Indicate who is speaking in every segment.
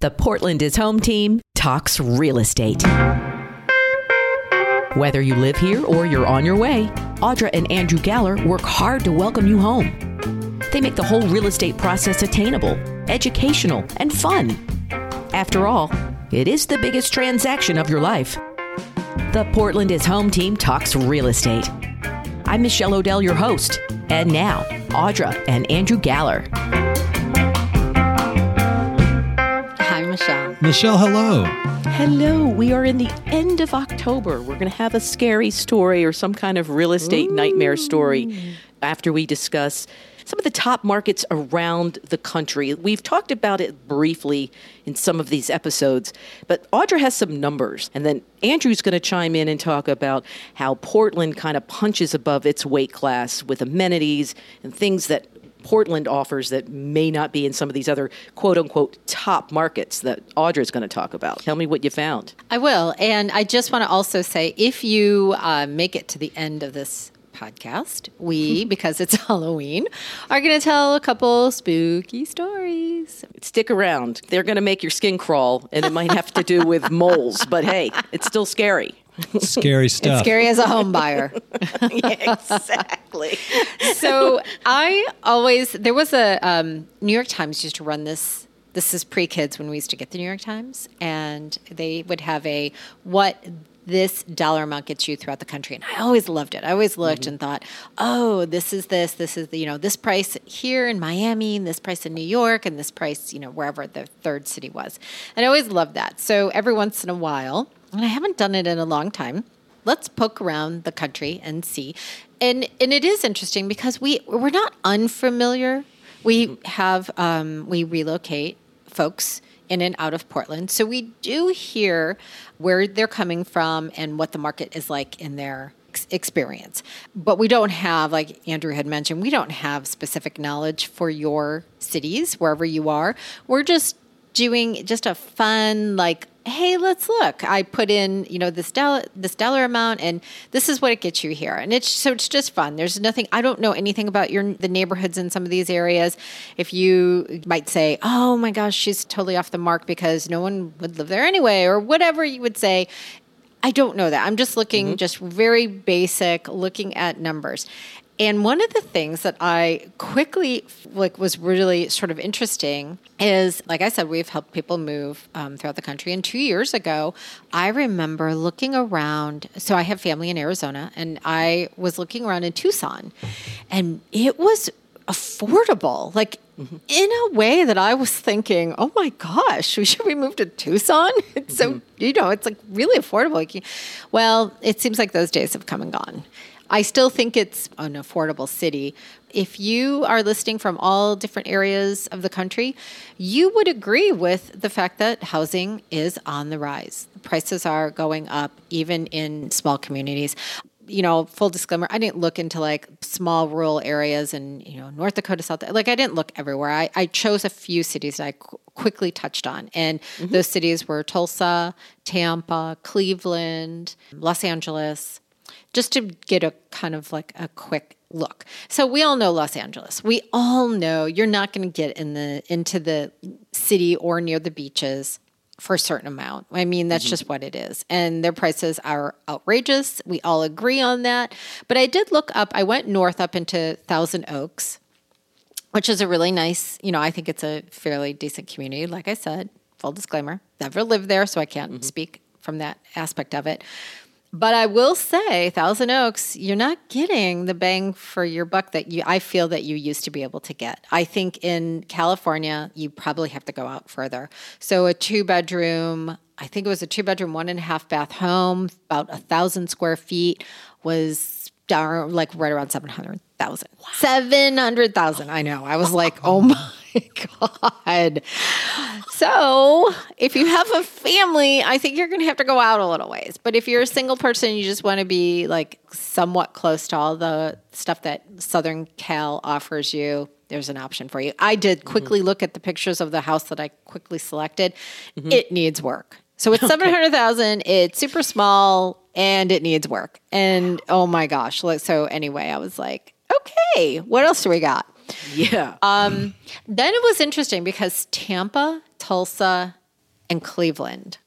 Speaker 1: The Portland is Home team talks real estate. Whether you live here or you're on your way, Audra and Andrew Galler work hard to welcome you home. They make the whole real estate process attainable, educational, and fun. After all, it is the biggest transaction of your life. The Portland is Home team talks real estate. I'm Michelle Odell, your host. And now, Audra and Andrew Galler.
Speaker 2: Michelle.
Speaker 3: Michelle, hello.
Speaker 1: Hello, we are in the end of October. We're going to have a scary story or some kind of real estate nightmare story after we discuss some of the top markets around the country. We've talked about it briefly in some of these episodes, but Audra has some numbers, and then Andrew's going to chime in and talk about how Portland kind of punches above its weight class with amenities and things that Portland offers that may not be in some of these other quote unquote top markets that Audra's going to talk about. Tell me what you found.
Speaker 2: I will. And I just want to also say if you uh, make it to the end of this podcast, we, because it's Halloween, are going to tell a couple spooky stories.
Speaker 1: Stick around. They're going to make your skin crawl, and it might have to do with moles, but hey, it's still scary.
Speaker 3: Scary stuff.
Speaker 2: It's scary as a home buyer.
Speaker 1: yeah, exactly.
Speaker 2: so I always, there was a um, New York Times used to run this. This is pre kids when we used to get the New York Times, and they would have a what this dollar amount gets you throughout the country. And I always loved it. I always looked mm-hmm. and thought, oh, this is this, this is the, you know, this price here in Miami, and this price in New York, and this price, you know, wherever the third city was. And I always loved that. So every once in a while, and I haven't done it in a long time, let's poke around the country and see. And and it is interesting because we we're not unfamiliar. We have um, we relocate folks in and out of Portland, so we do hear where they're coming from and what the market is like in their experience. But we don't have, like Andrew had mentioned, we don't have specific knowledge for your cities wherever you are. We're just doing just a fun like hey let's look i put in you know this dollar this dollar amount and this is what it gets you here and it's so it's just fun there's nothing i don't know anything about your the neighborhoods in some of these areas if you might say oh my gosh she's totally off the mark because no one would live there anyway or whatever you would say I don't know that. I'm just looking mm-hmm. just very basic, looking at numbers. And one of the things that I quickly like was really sort of interesting is, like I said, we've helped people move um, throughout the country. And two years ago, I remember looking around. So I have family in Arizona, and I was looking around in Tucson, and it was affordable. Like mm-hmm. in a way that I was thinking, oh my gosh, we should we move to Tucson? It's mm-hmm. so, you know, it's like really affordable. Like, well, it seems like those days have come and gone. I still think it's an affordable city. If you are listing from all different areas of the country, you would agree with the fact that housing is on the rise. Prices are going up even in small communities you know, full disclaimer, I didn't look into like small rural areas and, you know, North Dakota, South, like I didn't look everywhere. I, I chose a few cities that I qu- quickly touched on. And mm-hmm. those cities were Tulsa, Tampa, Cleveland, Los Angeles, just to get a kind of like a quick look. So we all know Los Angeles. We all know you're not going to get in the into the city or near the beaches for a certain amount. I mean, that's mm-hmm. just what it is. And their prices are outrageous. We all agree on that. But I did look up, I went north up into Thousand Oaks, which is a really nice, you know, I think it's a fairly decent community. Like I said, full disclaimer, never lived there, so I can't mm-hmm. speak from that aspect of it. But I will say, Thousand Oaks, you're not getting the bang for your buck that you I feel that you used to be able to get. I think in California, you probably have to go out further. So a two bedroom, I think it was a two bedroom, one and a half bath home, about a thousand square feet, was down like right around seven hundred thousand. Wow. Seven hundred thousand. I know. I was like, oh my God. So, if you have a family, I think you're going to have to go out a little ways. But if you're a single person, you just want to be like somewhat close to all the stuff that Southern Cal offers you, there's an option for you. I did quickly mm-hmm. look at the pictures of the house that I quickly selected. Mm-hmm. It needs work. So it's okay. 700,000, it's super small and it needs work. And oh my gosh, so anyway, I was like, okay, what else do we got?
Speaker 1: Yeah.
Speaker 2: Um, then it was interesting because Tampa, Tulsa, and Cleveland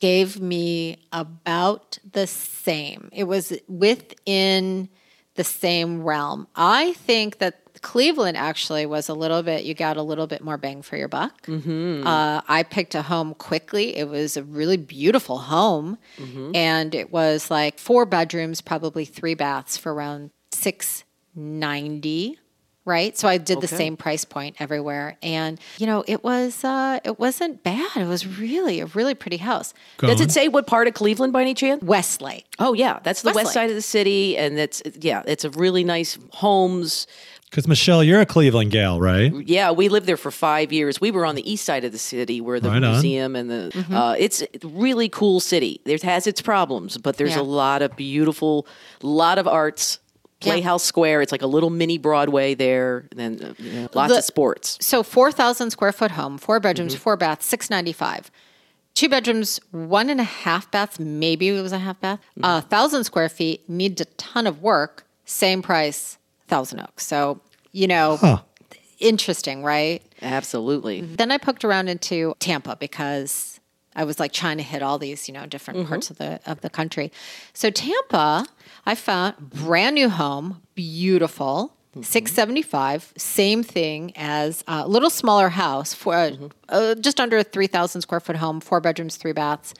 Speaker 2: gave me about the same. It was within the same realm. I think that Cleveland actually was a little bit, you got a little bit more bang for your buck. Mm-hmm. Uh, I picked a home quickly. It was a really beautiful home. Mm-hmm. And it was like four bedrooms, probably three baths for around 690 right? So I did okay. the same price point everywhere, and you know, it was uh, it wasn't bad. It was really a really pretty house.
Speaker 1: Go Does on. it say what part of Cleveland by any chance?
Speaker 2: Westlake.
Speaker 1: Oh yeah, that's the Westlake. west side of the city, and it's yeah, it's a really nice homes.
Speaker 3: Because Michelle, you're a Cleveland gal, right?
Speaker 1: Yeah, we lived there for five years. We were on the east side of the city, where the right museum and the mm-hmm. uh, it's really cool city. It has its problems, but there's yeah. a lot of beautiful, lot of arts Playhouse yeah. Square. It's like a little mini Broadway there, and then you know, lots the, of sports.
Speaker 2: So four thousand square foot home, four bedrooms, mm-hmm. four baths, six ninety five. Two bedrooms, one and a half baths. Maybe it was a half bath. A mm-hmm. uh, thousand square feet needs a ton of work. Same price, Thousand Oaks. So you know, huh. interesting, right?
Speaker 1: Absolutely.
Speaker 2: Mm-hmm. Then I poked around into Tampa because I was like trying to hit all these, you know, different mm-hmm. parts of the of the country. So Tampa I found brand new home, beautiful. Mm-hmm. 675 same thing as a little smaller house for mm-hmm. uh, just under a 3000 square foot home four bedrooms three baths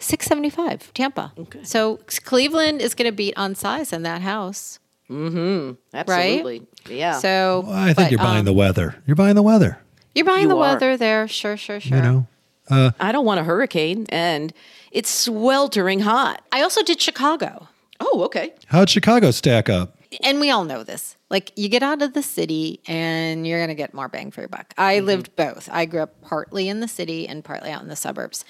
Speaker 2: 675 tampa okay. so cleveland is going to beat on size in that house
Speaker 1: mm-hmm absolutely right? yeah
Speaker 2: so
Speaker 3: well, i think but, you're buying um, the weather you're buying the weather
Speaker 2: you're buying you the are. weather there sure sure sure
Speaker 3: you know
Speaker 1: uh, i don't want a hurricane and it's sweltering hot
Speaker 2: i also did chicago
Speaker 1: Oh, okay.
Speaker 3: How'd Chicago stack up?
Speaker 2: And we all know this. Like, you get out of the city and you're going to get more bang for your buck. I mm-hmm. lived both. I grew up partly in the city and partly out in the suburbs.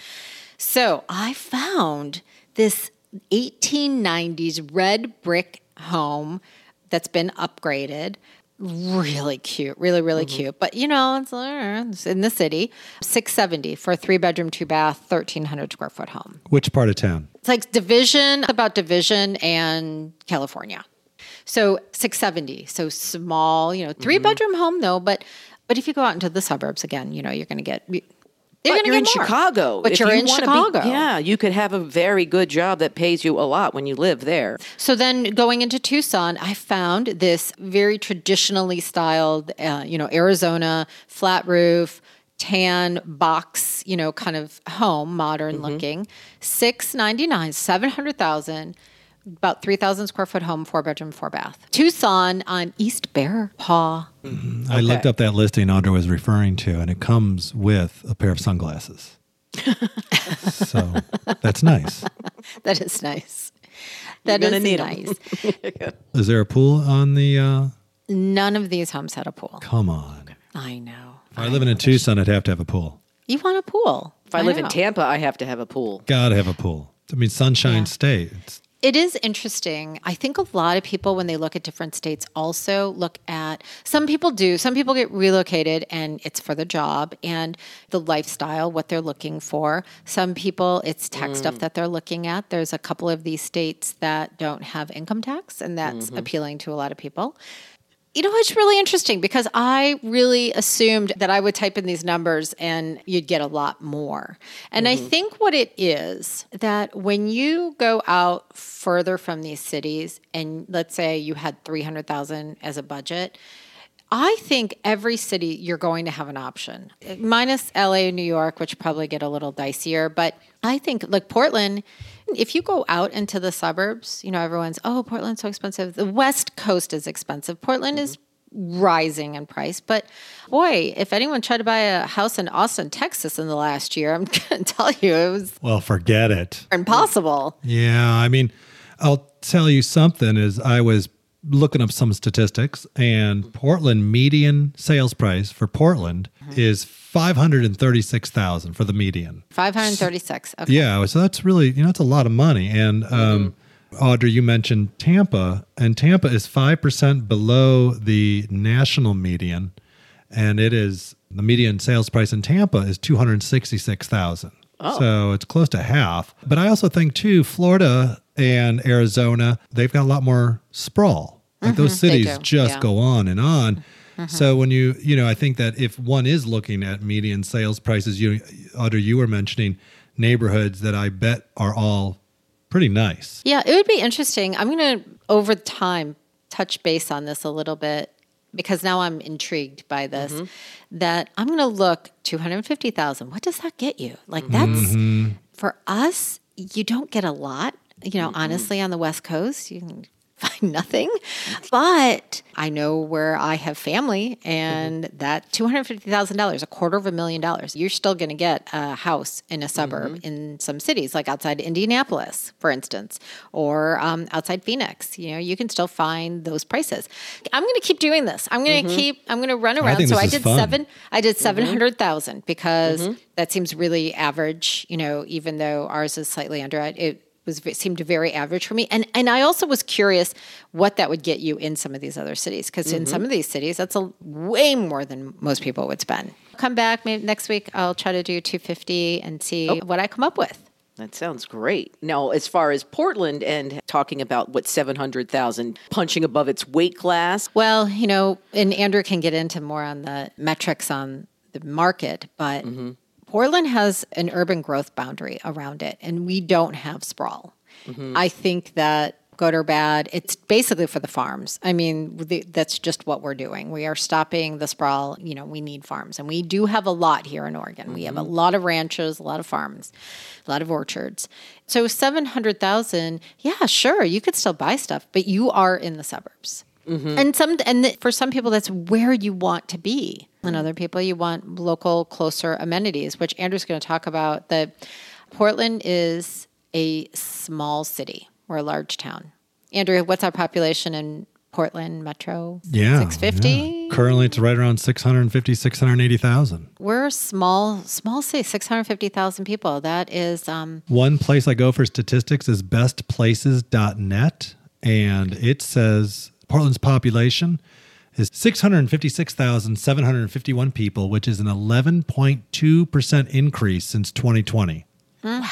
Speaker 2: So I found this 1890s red brick home that's been upgraded really cute, really, really mm-hmm. cute. But you know, it's, uh, it's, in the city. Six seventy for a three bedroom, two bath, thirteen hundred square foot home.
Speaker 3: Which part of town?
Speaker 2: It's like Division, about Division and California. So six seventy. So small, you know, 3 mm-hmm. bedroom home though. But but if you go out into the suburbs again, you know, you're going to get
Speaker 1: they're but you're in more. Chicago.
Speaker 2: But if you're you in Chicago.
Speaker 1: Be, yeah, you could have a very good job that pays you a lot when you live there.
Speaker 2: So then going into Tucson, I found this very traditionally styled, uh, you know, Arizona flat roof, tan box, you know, kind of home, modern mm-hmm. looking. 699, 700,000 about 3,000 square foot home, four bedroom, four bath. Tucson on East Bear Paw.
Speaker 3: Mm-hmm. Okay. I looked up that listing Audra was referring to, and it comes with a pair of sunglasses. so that's nice.
Speaker 2: That is nice. That is nice.
Speaker 3: is there a pool on the? Uh...
Speaker 2: None of these homes had a pool.
Speaker 3: Come on.
Speaker 2: I know.
Speaker 3: If I, I live in a Tucson, I'd have to have a pool.
Speaker 2: You want a pool?
Speaker 1: If I, I live know. in Tampa, I have to have a pool.
Speaker 3: Gotta have a pool. I mean, Sunshine yeah. State. It's
Speaker 2: it is interesting. I think a lot of people, when they look at different states, also look at some people do. Some people get relocated and it's for the job and the lifestyle, what they're looking for. Some people, it's tax mm. stuff that they're looking at. There's a couple of these states that don't have income tax, and that's mm-hmm. appealing to a lot of people. You know, it's really interesting because I really assumed that I would type in these numbers and you'd get a lot more. And mm-hmm. I think what it is that when you go out further from these cities and let's say you had 300,000 as a budget, I think every city you're going to have an option, minus LA and New York, which probably get a little dicier. But I think, like Portland, if you go out into the suburbs, you know, everyone's, oh, Portland's so expensive. The West Coast is expensive. Portland mm-hmm. is rising in price. But boy, if anyone tried to buy a house in Austin, Texas in the last year, I'm going to tell you it was.
Speaker 3: Well, forget it.
Speaker 2: Impossible.
Speaker 3: Yeah. I mean, I'll tell you something is I was looking up some statistics, and Portland median sales price for Portland mm-hmm. is five hundred and thirty six thousand for the median.
Speaker 2: Five hundred thirty six. Okay.
Speaker 3: Yeah, so that's really you know it's a lot of money. And um, mm-hmm. Audrey, you mentioned Tampa, and Tampa is five percent below the national median, and it is the median sales price in Tampa is two hundred sixty six thousand. Oh. So it's close to half. But I also think too, Florida and Arizona, they've got a lot more sprawl. Like mm-hmm, those cities just yeah. go on and on. Mm-hmm. So when you, you know, I think that if one is looking at median sales prices, you, Audrey, you were mentioning neighborhoods that I bet are all pretty nice.
Speaker 2: Yeah, it would be interesting. I'm going to, over time, touch base on this a little bit because now I'm intrigued by this. Mm-hmm. That I'm going to look 250,000. What does that get you? Like, that's mm-hmm. for us, you don't get a lot. You know, mm-hmm. honestly, on the West Coast, you can find nothing. But I know where I have family, mm-hmm. and that $250,000, a quarter of a million dollars, you're still going to get a house in a suburb mm-hmm. in some cities, like outside Indianapolis, for instance, or um, outside Phoenix. You know, you can still find those prices. I'm going to keep doing this. I'm going to keep, I'm going to run around.
Speaker 3: think
Speaker 2: so I did
Speaker 3: fun.
Speaker 2: seven, I did 700,000 because that seems really average, you know, even though ours is slightly under it. It was seemed very average for me. And and I also was curious what that would get you in some of these other cities because in some mm-hmm. of these cities that's a way more than most people would spend. Come back maybe next week I'll try to do 250 and see oh. what I come up with.
Speaker 1: That sounds great. Now, as far as Portland and talking about what 700,000 punching above its weight class,
Speaker 2: Well, you know, and Andrew can get into more on the metrics on the market, but mm-hmm. Portland has an urban growth boundary around it, and we don't have sprawl. Mm-hmm. I think that good or bad, it's basically for the farms. I mean, the, that's just what we're doing. We are stopping the sprawl. You know, we need farms, and we do have a lot here in Oregon. We have a mm-hmm. lot of ranches, a lot of farms, a lot of orchards. So seven hundred thousand, yeah, sure, you could still buy stuff, but you are in the suburbs. And some and th- for some people that's where you want to be. And other people you want local closer amenities, which Andrew's going to talk about that Portland is a small city. We're a large town. Andrew, what's our population in Portland Metro?
Speaker 3: Yeah.
Speaker 2: 650.
Speaker 3: yeah. Currently, it's right around 650, 680,000.
Speaker 2: We're a small small city, 650,000 people. That is um
Speaker 3: One place I go for statistics is bestplaces.net, and it says Portland's population is 656,751 people, which is an 11.2% increase since 2020. Wow.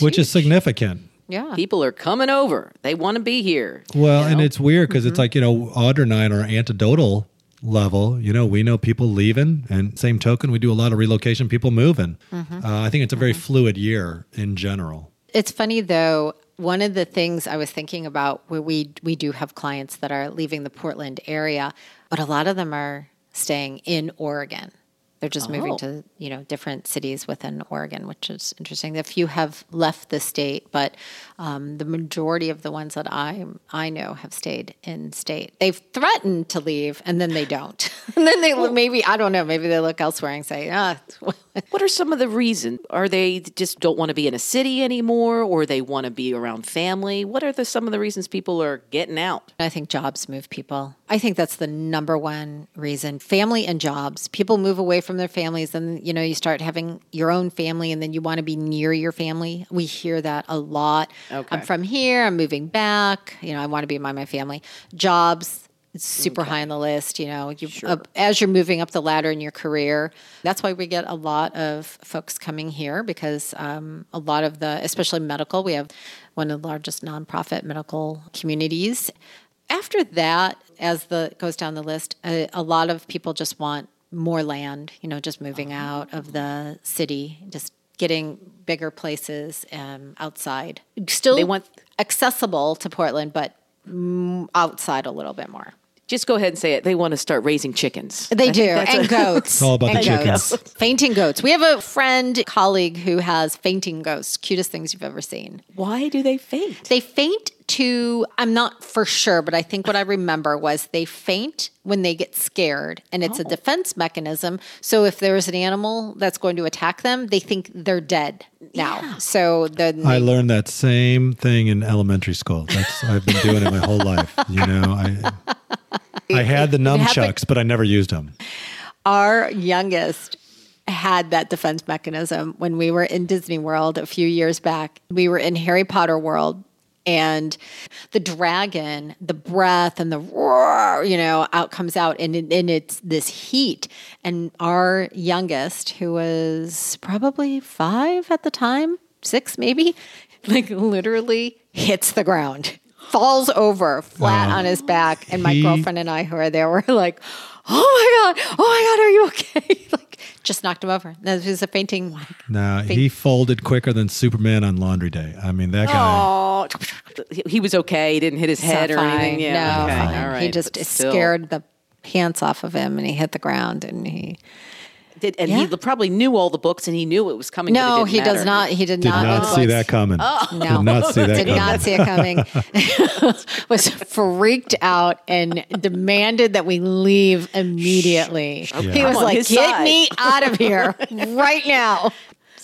Speaker 3: Which is significant.
Speaker 2: yeah.
Speaker 1: people are coming over. They want to be here.
Speaker 3: Well,
Speaker 1: you
Speaker 3: and it's weird because it's mm-hmm. like, you know, Audrey and I are anecdotal level. You know, we know people leaving, and same token, we do a lot of relocation, people moving. Mm-hmm. Uh, I think it's a very mm-hmm. fluid year in general.
Speaker 2: It's funny though. One of the things I was thinking about where we we do have clients that are leaving the Portland area, but a lot of them are staying in Oregon. They're just
Speaker 1: Oh.
Speaker 2: moving to you know different cities within Oregon, which is interesting. A few have left the state, but um, the majority of the ones that I I know have stayed in state. They've threatened to leave, and then they don't. and then they maybe I don't know. Maybe they look elsewhere and say, ah,
Speaker 1: What are some of the reasons? Are they just don't want to be in a city anymore or they want to be around family? What are the some of the reasons people are getting out?
Speaker 2: I think jobs move people. I think that's the number one reason. Family and jobs. People move away from their families and you know, you start having your own family and then you want to be near your family. We hear that a lot.
Speaker 1: Okay.
Speaker 2: I'm from here, I'm moving back, you know, I want to be by my family. Jobs it's super high on the list, you know. You uh, as you're moving up the ladder in your career. That's why we get a lot of folks coming here because um, a lot of the, especially medical, we have one of the largest nonprofit medical communities. After that, as the goes down the list, a, a lot of people just want more land. You know, just moving out of the city, just getting bigger places um, outside. Still,
Speaker 1: They want-
Speaker 2: accessible to Portland, but outside a little bit more.
Speaker 1: Just go ahead and say it. They want to start raising chickens.
Speaker 2: They
Speaker 1: I
Speaker 2: do, and
Speaker 1: a-
Speaker 2: goats.
Speaker 3: It's all about the chickens.
Speaker 2: goats. Fainting goats. We have a friend, colleague who has fainting goats. Cutest things you've ever seen.
Speaker 1: Why do they faint?
Speaker 2: They faint to, I'm not for sure, but I think what I remember was they faint when they get scared, and it's a oh. defense mechanism. So if there's an animal that's going to attack them, they think they're dead now. So then
Speaker 3: I learned that same thing in elementary school. That's I've been doing it my whole life. You know, I I had the
Speaker 2: happened-
Speaker 3: nunchucks, but I never used them.
Speaker 2: our youngest had that defense mechanism when we were in Disney World a few years back. We were in Harry Potter World and the dragon, the breath and the roar, you know, out comes out and, and it's this heat. And our youngest, who was probably five at the time, six maybe, like literally hits the ground. Falls over flat on his back, and my
Speaker 3: He-
Speaker 2: girlfriend and I, who are there, were like, oh my god, oh my god, are you okay? like just knocked him over. That was a fainting. Like,
Speaker 3: No, he folded quicker than Superman on laundry day. I mean, that guy.
Speaker 1: Oh, he was okay. He didn't hit his head or
Speaker 2: fine.
Speaker 1: anything. Yeah,
Speaker 2: no,
Speaker 1: okay.
Speaker 2: fine.
Speaker 1: all right.
Speaker 2: he just scared the pants off of him, and he hit the ground, and he.
Speaker 1: Did, and
Speaker 2: Yeah.
Speaker 1: he probably knew all the books, and he knew it was coming. but it
Speaker 2: No,
Speaker 1: didn't
Speaker 2: he does not. He did,
Speaker 3: Did
Speaker 2: not.
Speaker 3: not
Speaker 2: know the
Speaker 3: see that coming. Oh.
Speaker 2: No,
Speaker 3: Did not see that
Speaker 2: did
Speaker 3: coming.
Speaker 2: not see it coming. was freaked out and demanded that we leave immediately. He was like, "Get
Speaker 1: side."
Speaker 2: me out of here right now."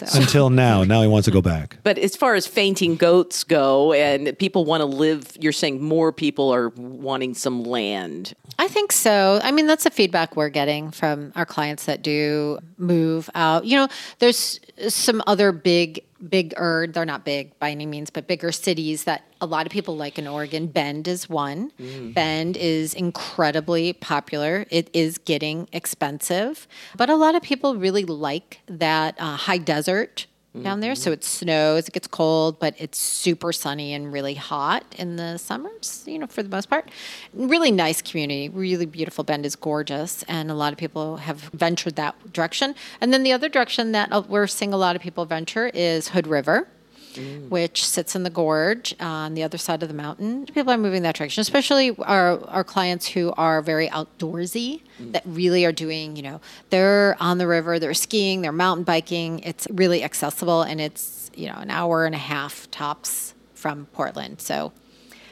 Speaker 2: So,
Speaker 3: Until now. Now he wants to go back.
Speaker 1: But as far as fainting goats go, and people want to live, you're saying more people are wanting some land.
Speaker 2: I think so. I mean, that's the feedback we're getting from our clients that do move out. You know, there's some other big, bigger, they're not big by any means, but bigger cities that a lot of people like in Oregon. Bend is one. Bend is incredibly popular. It is getting expensive, but a lot of people really like that uh, high desert down there. So it snows, it gets cold, but it's super sunny and really hot in the summers, you know, for the most part. Really nice community, really beautiful. Bend is gorgeous, and a lot of people have ventured that direction. And then the other direction that uh, we're seeing a lot of people venture is Hood River. Which sits in the gorge on the other side of the mountain. People are moving that direction, especially our, our clients who are very outdoorsy, that really are doing, you know, they're on the river, they're skiing, they're mountain biking. It's really accessible and it's, you know, an hour and a half tops from Portland. So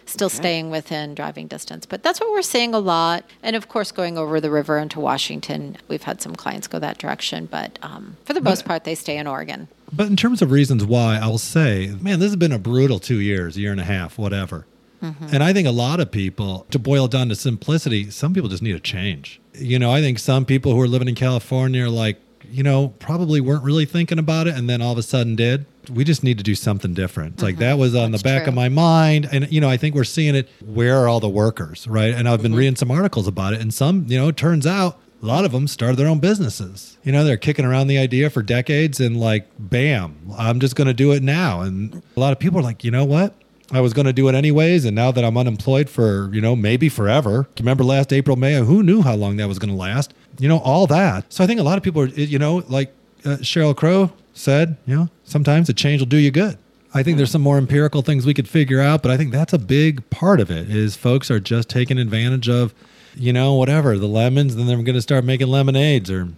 Speaker 2: still staying within driving distance. But that's what we're seeing a lot. And of course, going over the river into Washington, we've had some clients go that direction. But um, for the most part, they stay in Oregon.
Speaker 3: But in terms of reasons why, I'll say, man, this has been a brutal two years, year and a half, whatever. Mm-hmm. And I think a lot of people, to boil it down to simplicity, some people just need a change. You know, I think some people who are living in California are like, you know, probably weren't really thinking about it and then all of a sudden did. We just need to do something different. It's like that mm-hmm. was on
Speaker 2: That's
Speaker 3: the back
Speaker 2: true.
Speaker 3: of my mind. And, you know, I think we're seeing it. Where are all the workers, right? And I've been mm-hmm. reading some articles about it. And some, you know, it turns out a lot of them started their own businesses. You know, they're kicking around the idea for decades and like, bam, I'm just going to do it now. And a lot of people are like, you know what? I was going to do it anyways. And now that I'm unemployed for, you know, maybe forever. Remember last April, May? Who knew how long that was going to last? You know, all that. So I think a lot of people are, you know, like uh, Sheryl Crow said, you know, sometimes a change will do you good. I think there's some more empirical things we could figure out, but I think that's a big part of it is folks are just taking advantage of, you know, whatever, the lemons, then they're going to start making lemonades or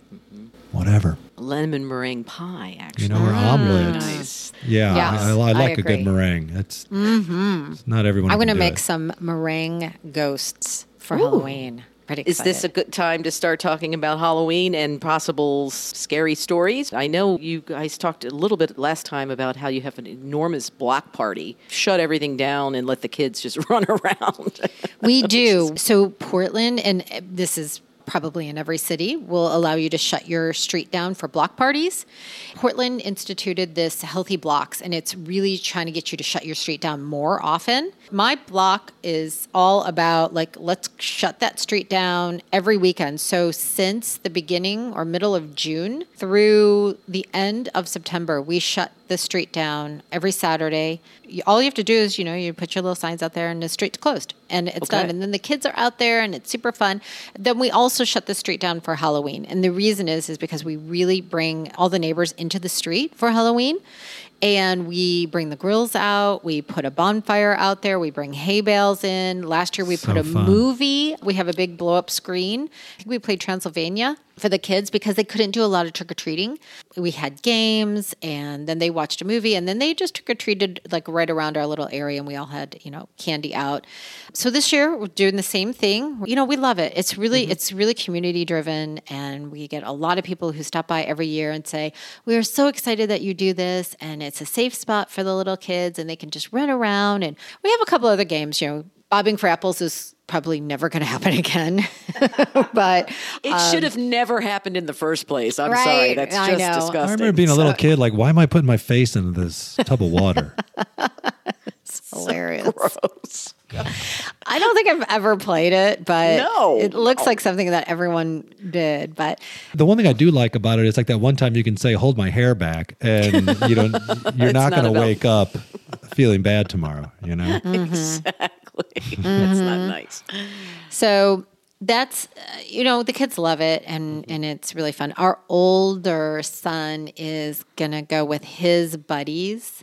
Speaker 3: whatever,
Speaker 1: Lemon meringue pie, actually.
Speaker 3: you know, or ah, omelets.
Speaker 1: Nice.
Speaker 3: Yeah,
Speaker 2: Yes,
Speaker 3: I, I like a good meringue. It's, mm-hmm. it's not everyone.
Speaker 2: I'm
Speaker 3: going
Speaker 2: going
Speaker 3: to
Speaker 2: to make some meringue ghosts for Halloween.
Speaker 1: Is this a good time to start talking about Halloween and possible scary stories? I know you guys talked a little bit last time about how you have an enormous block party. Shut everything down and let the kids just run around.
Speaker 2: We do. So Portland, and this is probably in every city, will allow you to shut your street down for block parties. Portland instituted this healthy blocks, and it's really trying to get you to shut your street down more often. My block is all about like let's shut that street down every weekend. So since the beginning or middle of June through the end of September, we shut the street down every Saturday. You- All you have to do is, you know, you put your little signs out there and the street's closed and it's
Speaker 1: Okay.
Speaker 2: done. And then the kids are out there and it's super fun. Then we also shut the street down for Halloween. And the reason is, is because we really bring all the neighbors into the street for Halloween. And we bring the grills out. We put a bonfire out there. We bring hay bales in. Last year we
Speaker 3: So
Speaker 2: put a
Speaker 3: fun.
Speaker 2: movie. We have a big blow up screen. I think we played Transylvania for the kids because they couldn't do a lot of trick or treating. We had games and then they watched a movie and then they just trick or treated like right around our little area and we all had, you know, candy out. So this year we're doing the same thing. You know, we love it. It's really mm-hmm. it's really community driven and we get a lot of people who stop by every year and say, "We are so excited that you do this and it's a safe spot for the little kids and they can just run around and we have a couple other games, you know, bobbing for apples is probably never going to happen again. but
Speaker 1: it should have never happened in the first place. I'm
Speaker 2: Right,
Speaker 1: sorry. That's
Speaker 2: I
Speaker 1: just
Speaker 2: know. I
Speaker 1: disgusting.
Speaker 3: I remember being a little kid, like, why am I putting my face into this tub of water?
Speaker 2: it's hilarious.
Speaker 1: Gross.
Speaker 2: I don't think I've ever played it, but
Speaker 1: No.
Speaker 2: it looks like something that everyone did. But
Speaker 3: the one thing I do like about it is like that one time you can say, "Hold my hair back," and you know you're not
Speaker 1: not
Speaker 3: going to wake up feeling bad tomorrow. You know,
Speaker 2: Mm-hmm.
Speaker 1: Exactly. That's not nice.
Speaker 2: so that's uh, you know the kids love it and and it's really fun our older son is gonna go with his buddies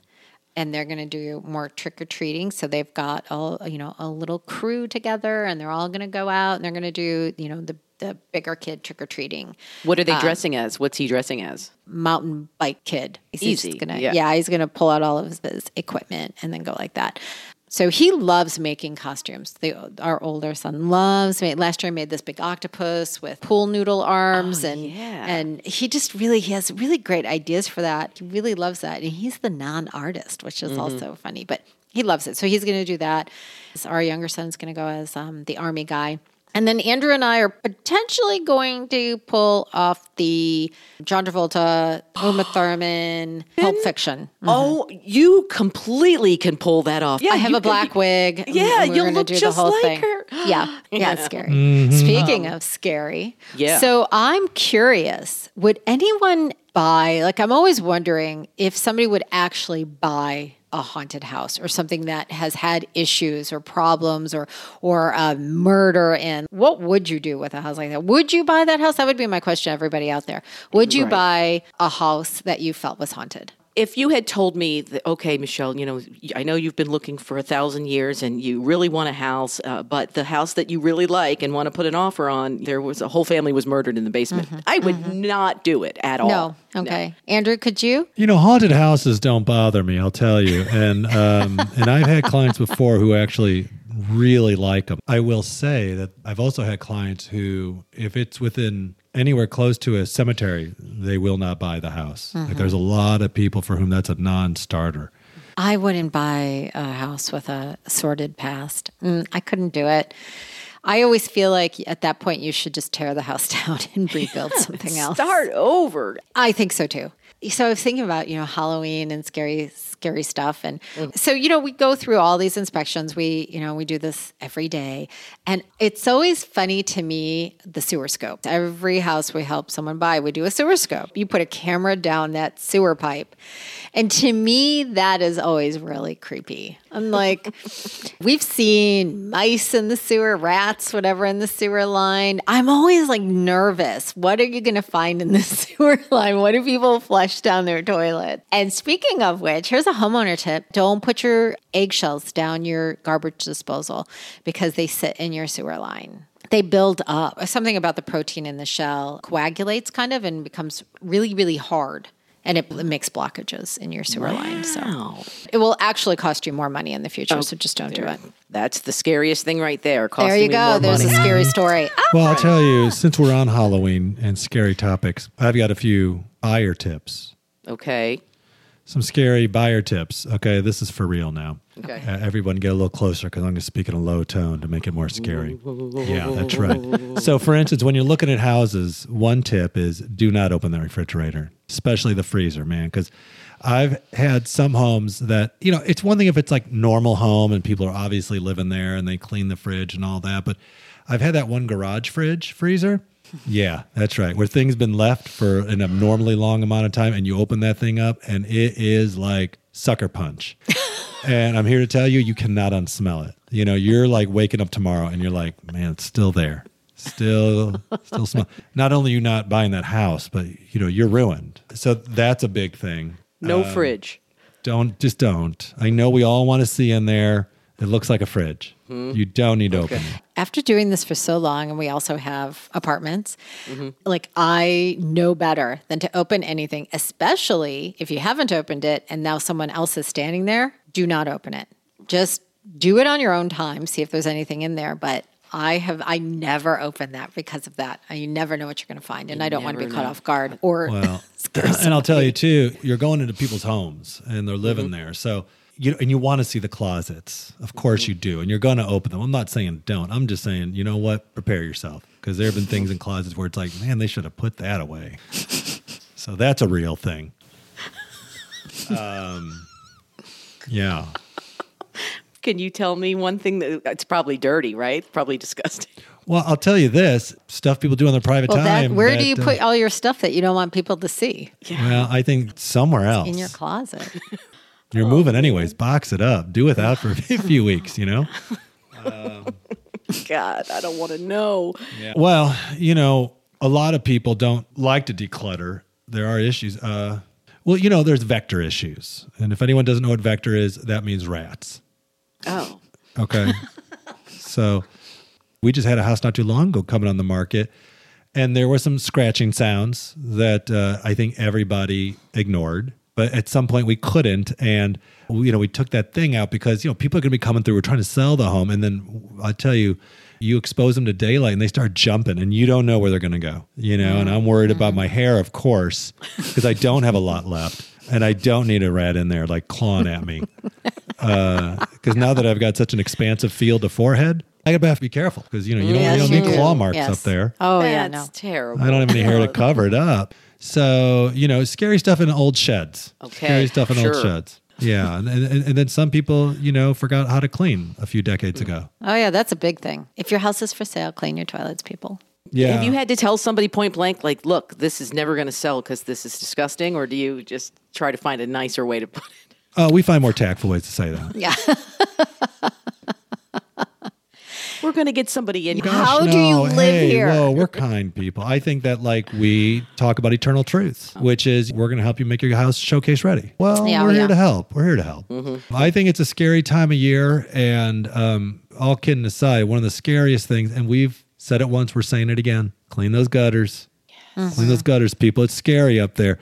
Speaker 2: and they're gonna do more trick-or-treating so they've got all you know a little crew together and they're all gonna go out and they're gonna do you know the the bigger kid trick-or-treating
Speaker 1: What are they dressing as? What's he dressing as?
Speaker 2: mountain bike kid. He's
Speaker 1: Easy,
Speaker 2: gonna,
Speaker 1: yeah.
Speaker 2: yeah. he's gonna pull out all of his, his equipment and then go like that. So he loves making costumes. The, our older son loves. Made, last year, I made this big octopus with pool noodle arms, and
Speaker 1: Oh, yeah.
Speaker 2: and he just really he has really great ideas for that. He really loves that, and he's the non-artist, which
Speaker 1: Mm-hmm.
Speaker 2: is also funny. But he loves it, so he's going to do that. Our younger son's going to go as um, the army guy. And then Andrew and I are potentially going to pull off the John Travolta, Uma Thurman, Pulp Fiction.
Speaker 1: Oh, you completely can pull that off. Yeah,
Speaker 2: I have
Speaker 1: you
Speaker 2: a
Speaker 1: can-
Speaker 2: black wig.
Speaker 1: Yeah, you'll look just like
Speaker 2: thing.
Speaker 1: her.
Speaker 2: Yeah, yeah, it's scary.
Speaker 3: Mm-hmm.
Speaker 2: Speaking of scary,
Speaker 1: Yeah.
Speaker 2: So I'm curious, would anyone buy? Like, I'm always wondering if somebody would actually buy a haunted house or something that has had issues or problems or or uh, murder and what would you do with a house like that? Would you buy that house? That would be my question to everybody out there. Would you
Speaker 1: Right.
Speaker 2: buy a house that you felt was haunted
Speaker 1: if you had told me that, okay, Michelle, you know, I know you've been looking for a thousand years and you really want a house, uh, but the house that you really like and want to put an offer on, there was a whole family was murdered in the basement. I would not do it at all.
Speaker 2: no okay andrew could you
Speaker 3: You know, haunted houses don't bother me. I'll tell you, and um, and I've had clients before who actually really like them. I will say that I've also had clients who, if it's within anywhere close to a cemetery, they will not buy the house. Like there's a lot of people for whom that's a non-starter.
Speaker 2: I wouldn't buy a house with a sordid past. Mm, I couldn't do it. I always feel like at that point you should just tear the house down and rebuild something else.
Speaker 1: Start over.
Speaker 2: I think so too. So I was thinking about, you know, Halloween and scary, scary stuff. And so, you know, we go through all these inspections. We, you know, we do this every day. And it's always funny to me, the sewer scope. Every house we help someone buy, we do a sewer scope. You put a camera down that sewer pipe. And to me, that is always really creepy. I'm like, we've seen mice in the sewer, rats, whatever in the sewer line. I'm always like nervous. What are you going to find in the sewer line? What do people flush down their toilet? And speaking of which, here's a homeowner tip don't put your eggshells down your garbage disposal because they sit in your sewer line. They build up. Something about the protein in the shell coagulates kind of and becomes really, really hard. And it makes blockages in your sewer line. So it will actually cost you more money in the future. so oh, just don't do it.
Speaker 1: That's the scariest thing right there. Costing
Speaker 2: There you
Speaker 1: me
Speaker 2: go.
Speaker 1: more
Speaker 2: There's
Speaker 1: money.
Speaker 2: a scary story.
Speaker 3: Well, I'll oh. tell you, since we're on Halloween and scary topics, I've got a few buyer tips.
Speaker 1: Okay.
Speaker 3: Some scary buyer tips. Okay, this is for real now.
Speaker 1: Okay.
Speaker 3: Uh, everyone get a little closer because I'm going to speak in a low tone to make it more scary. Yeah, that's right. So, for instance, when you're looking at houses, one tip is do not open the refrigerator, especially the freezer, man, because I've had some homes that, you know, it's one thing if it's like normal home and people are obviously living there and they clean the fridge and all that, but I've had that one garage fridge freezer. Yeah, that's right. Where things been left for an abnormally long amount of time and you open that thing up and it is like sucker punch. and I'm here to tell you, you cannot unsmell it. You know, you're like waking up tomorrow and you're like, man, it's still there. Still, still smell. Not only you not buying that house, but you know, you're ruined. So that's a big thing.
Speaker 1: No
Speaker 3: Um,
Speaker 1: fridge.
Speaker 3: Don't, just don't. I know we all want to see in there. It looks like a fridge. You don't need to open it.
Speaker 2: After doing this for so long, and we also have apartments,
Speaker 1: Mm-hmm.
Speaker 2: like I know better than to open anything, especially if you haven't opened it and now someone else is standing there. Do not open it. Just do it on your own time, see if there's anything in there. But I have, I never open that because of that. You never know what you're going to find, and I don't want to be
Speaker 1: never
Speaker 2: caught off guard or
Speaker 3: Well, and I'll tell you too, you're going into people's homes and they're living there. So you and you want to see the closets. Of course you do. And you're going to open them. I'm not saying don't. I'm just saying, you know what? Prepare yourself because there have been things in closets where it's like, man, they should have put that away. so that's a real thing. Um, yeah.
Speaker 1: Can you tell me one thing that it's probably dirty, right? Probably disgusting.
Speaker 3: Well, I'll tell you this stuff people do on their private
Speaker 2: Well, that,
Speaker 3: time.
Speaker 2: where
Speaker 3: that,
Speaker 2: do you
Speaker 3: uh,
Speaker 2: put all your stuff that you don't want people to see
Speaker 3: Well, I think somewhere else.
Speaker 2: in your closet?
Speaker 3: You're moving anyways. Box it up. Do without for a few weeks, you know? Um,
Speaker 1: God, I don't want to know.
Speaker 3: Well, you know, a lot of people don't like to declutter. There are issues. Uh, well, you know, there's vector issues. And if anyone doesn't know what vector is, that means rats.
Speaker 1: Oh,
Speaker 3: Okay. so we just had a house not too long ago coming on the market, and there were some scratching sounds that uh, I think everybody ignored. But at some point we couldn't, and you know we took that thing out because you know people are going to be coming through. We're trying to sell the home, and then I tell you, you expose them to daylight, and they start jumping, and you don't know where they're going to go. You know, and I'm worried about my hair, of course, because I don't have a lot left, and I don't need a rat in there like clawing at me uh, because now that I've got such an expansive field of forehead, I gotta have to be careful because you know you don't,
Speaker 2: Yes,
Speaker 3: you don't
Speaker 2: you
Speaker 3: need
Speaker 2: do.
Speaker 3: claw marks
Speaker 2: Yes.
Speaker 3: up there.
Speaker 2: Oh
Speaker 1: that's
Speaker 2: yeah, no.
Speaker 1: terrible.
Speaker 3: I don't have any hair to cover it up. So you know, scary stuff in old sheds.
Speaker 1: Okay,
Speaker 3: scary stuff in old sheds. Yeah, and, and and then some people you know forgot how to clean a few decades ago.
Speaker 2: Oh yeah, that's a big thing. If your house is for sale, clean your toilets, people.
Speaker 3: Yeah,
Speaker 1: Have you had to tell somebody point blank, like, look, this is never going to sell because this is disgusting, or do you just try to find a nicer way to put it?
Speaker 3: Oh, we find more tactful ways to say that.
Speaker 2: Yeah.
Speaker 1: We're going to get somebody in.
Speaker 3: Gosh,
Speaker 2: How do you live
Speaker 3: hey,
Speaker 2: here?
Speaker 3: Whoa, we're kind people. I think that like we talk about eternal truths, which is we're going to help you make your house showcase ready. Well,
Speaker 2: Yeah,
Speaker 3: we're
Speaker 2: yeah.
Speaker 3: here to help. We're here to help. I think it's a scary time of year, and um, all kidding aside, one of the scariest things, and we've said it once, we're saying it again: clean those gutters. Clean those gutters, people. It's scary up there.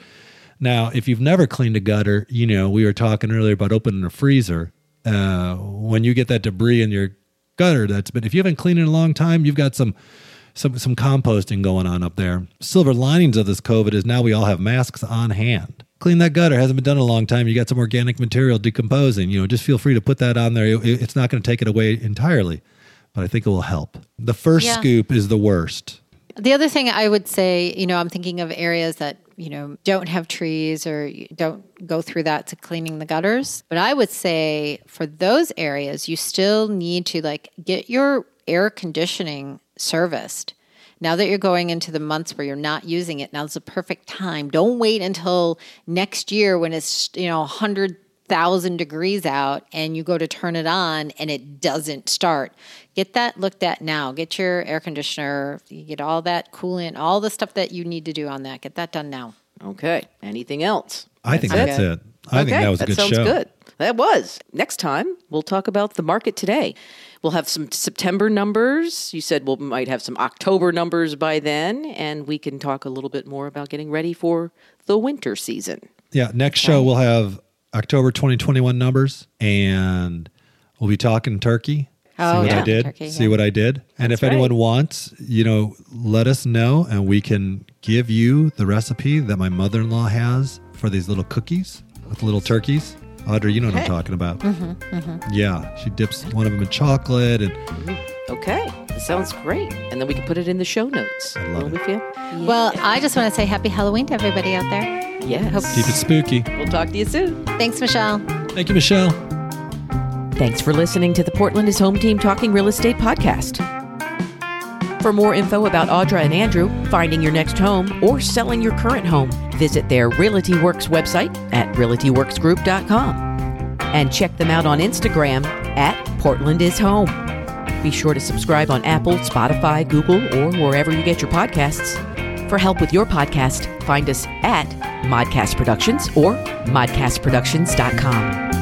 Speaker 3: Now, if you've never cleaned a gutter, you know we were talking earlier about opening a freezer. Uh, when you get that debris in your gutter, that's been if you haven't cleaned in a long time, you've got some some some composting going on up there. Silver linings of this COVID is now we all have masks on hand. Clean that gutter hasn't been done in a long time. You got some organic material decomposing. You know, just feel free to put that on there. It- it's not going to take it away entirely, but I think it will help. The first
Speaker 2: Yeah.
Speaker 3: scoop is the worst.
Speaker 2: The other thing I would say, you know, I'm thinking of areas that, you know, don't have trees or don't go through that to cleaning the gutters. But I would say for those areas, you still need to like get your air conditioning serviced. Now that you're going into the months where you're not using it, now's the perfect time. Don't wait until next year when it's, you know, 100,000 degrees out and you go to turn it on and it doesn't start. Get that looked at now. Get your air conditioner, you get all that coolant, all the stuff that you need to do on that. Get that done now.
Speaker 1: Okay. Anything else?
Speaker 3: I think
Speaker 2: That's
Speaker 3: that's
Speaker 2: it.
Speaker 3: it. I think that was a good
Speaker 1: sounds
Speaker 3: show.
Speaker 1: good. That was. Next time, we'll talk about the market today. We'll have some September numbers. You said we will might have some October numbers by then, and we can talk a little bit more about getting ready for the winter season.
Speaker 3: Yeah, next show we'll have October 2021 numbers and we'll be talking turkey.
Speaker 2: Oh,
Speaker 3: see what
Speaker 2: yeah.
Speaker 3: I did.
Speaker 2: Turkey,
Speaker 3: see
Speaker 2: yeah.
Speaker 3: what I did. And if
Speaker 1: That's
Speaker 3: anyone
Speaker 1: right.
Speaker 3: wants, you know, let us know and we can give you the recipe that my mother-in-law has for these little cookies with little turkeys. Audrey, you know what I'm talking about.
Speaker 2: Mm-hmm,
Speaker 3: Yeah, she dips one of them in chocolate and
Speaker 1: Okay, that sounds great. And then we can put it in the show notes.
Speaker 3: I love
Speaker 1: Will
Speaker 3: it.
Speaker 1: we feel?
Speaker 2: Well, I just want to say happy Halloween to everybody out there.
Speaker 1: Yes.
Speaker 3: keep it spooky.
Speaker 1: We'll talk to you soon.
Speaker 2: Thanks, Michelle.
Speaker 3: Thank you, Michelle.
Speaker 1: Thanks for listening to the Portland is Home Team Talking Real Estate podcast. For more info about Audra and Andrew, finding your next home, or selling your current home, visit their Realty Works website at realtyworksgroup.com and check them out on Instagram at Portland is Home. Be sure to subscribe on Apple, Spotify, Google, or wherever you get your podcasts. For help with your podcast, find us at Modcast Productions or modcastproductions.com.